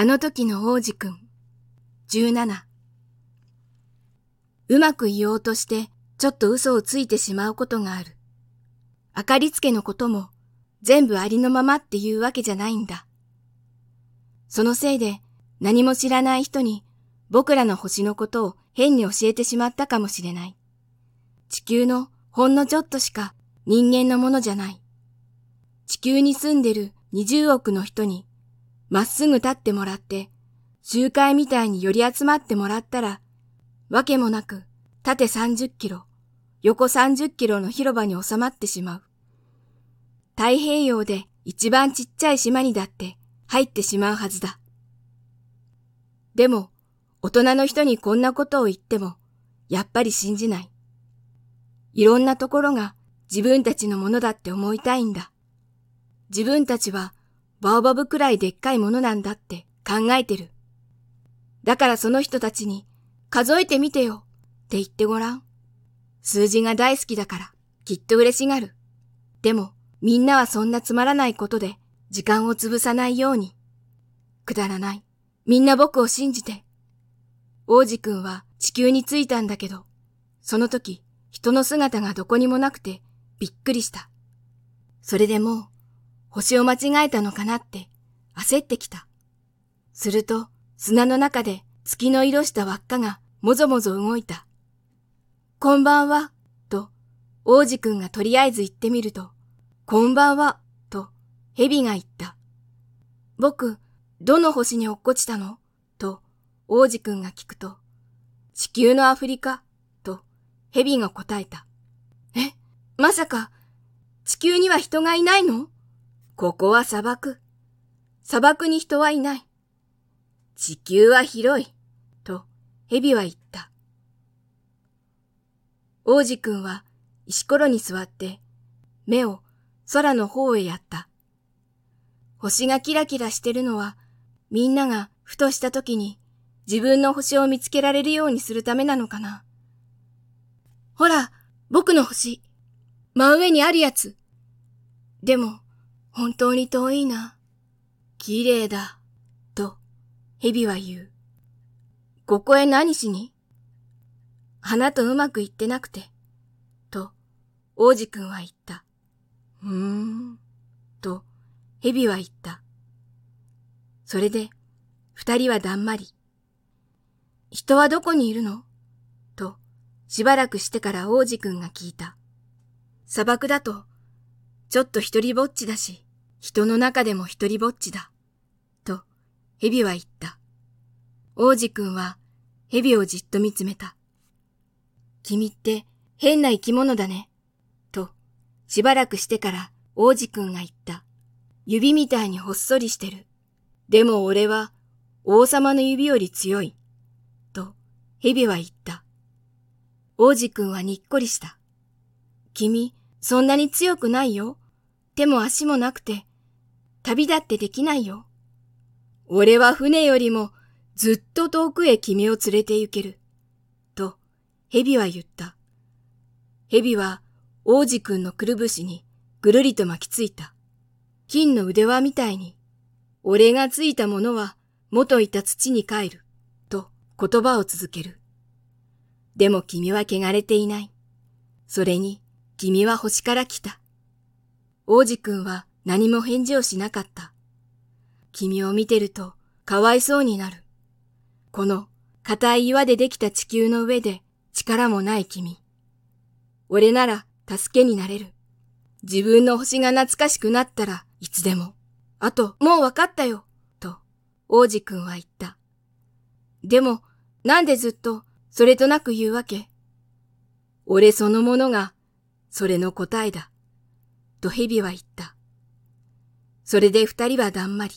あの時の王子くん、17。うまく言おうとして、ちょっと嘘をついてしまうことがある。あかりつけのことも、全部ありのままっていうわけじゃないんだ。そのせいで、何も知らない人に、僕らの星のことを変に教えてしまったかもしれない。地球のほんのちょっとしか人間のものじゃない。地球に住んでる20億の人にまっすぐ立ってもらって、集会みたいに寄り集まってもらったら、わけもなく縦30キロ、横30キロの広場に収まってしまう。太平洋で一番ちっちゃい島にだって入ってしまうはずだ。でも、大人の人にこんなことを言っても、やっぱり信じない。いろんなところが自分たちのものだって思いたいんだ。自分たちはバオバブくらいでっかいものなんだって考えてる。だからその人たちに数えてみてよって言ってごらん。数字が大好きだからきっと嬉しがる。でもみんなはそんなつまらないことで時間を潰さないように。くだらない。みんな僕を信じて。王子くんは地球に着いたんだけど、その時人の姿がどこにもなくてびっくりした。それでもう星を間違えたのかなって焦ってきた。すると砂の中で月の色した輪っかがもぞもぞ動いた。こんばんは、と王子くんがとりあえず言ってみると、こんばんは、と蛇が言った。僕、どの星に落っこちたのと王子くんが聞くと、地球のアフリカ、と蛇が答えた。え、まさか、地球には人がいないの？ここは砂漠。砂漠に人はいない。地球は広い。と、蛇は言った。王子くんは石ころに座って、目を空の方へやった。星がキラキラしてるのは、みんながふとした時に自分の星を見つけられるようにするためなのかな。ほら、僕の星。真上にあるやつ。でも、本当に遠いな。綺麗だ。と、蛇は言う。ここへ何しに？花とうまくいってなくて。と、王子くんは言った。うーん。と、蛇は言った。それで、二人はだんまり。人はどこにいるの？と、しばらくしてから王子くんが聞いた。砂漠だと、ちょっと一人ぼっちだし、人の中でも一人ぼっちだ。と、蛇は言った。王子くんは蛇をじっと見つめた。君って変な生き物だね。と、しばらくしてから王子くんが言った。指みたいにほっそりしてる。でも俺は王様の指より強い。と、蛇は言った。王子くんはにっこりした。君、そんなに強くないよ。手も足もなくて、旅だってできないよ。俺は船よりもずっと遠くへ君を連れて行ける。と、蛇は言った。蛇は王子くんのくるぶしにぐるりと巻きついた。金の腕輪みたいに、俺がついたものは元いた土に帰る。と言葉を続ける。でも君は汚れていない。それに君は星から来た。王子くんは何も返事をしなかった。君を見てるとかわいそうになる。この硬い岩でできた地球の上で力もない君。俺なら助けになれる。自分の星が懐かしくなったらいつでも。あと、もうわかったよ。と、王子くんは言った。でも、なんでずっとそれとなく言うわけ？俺そのものが、それの答えだ。と蛇は言った。それで二人はだんまり。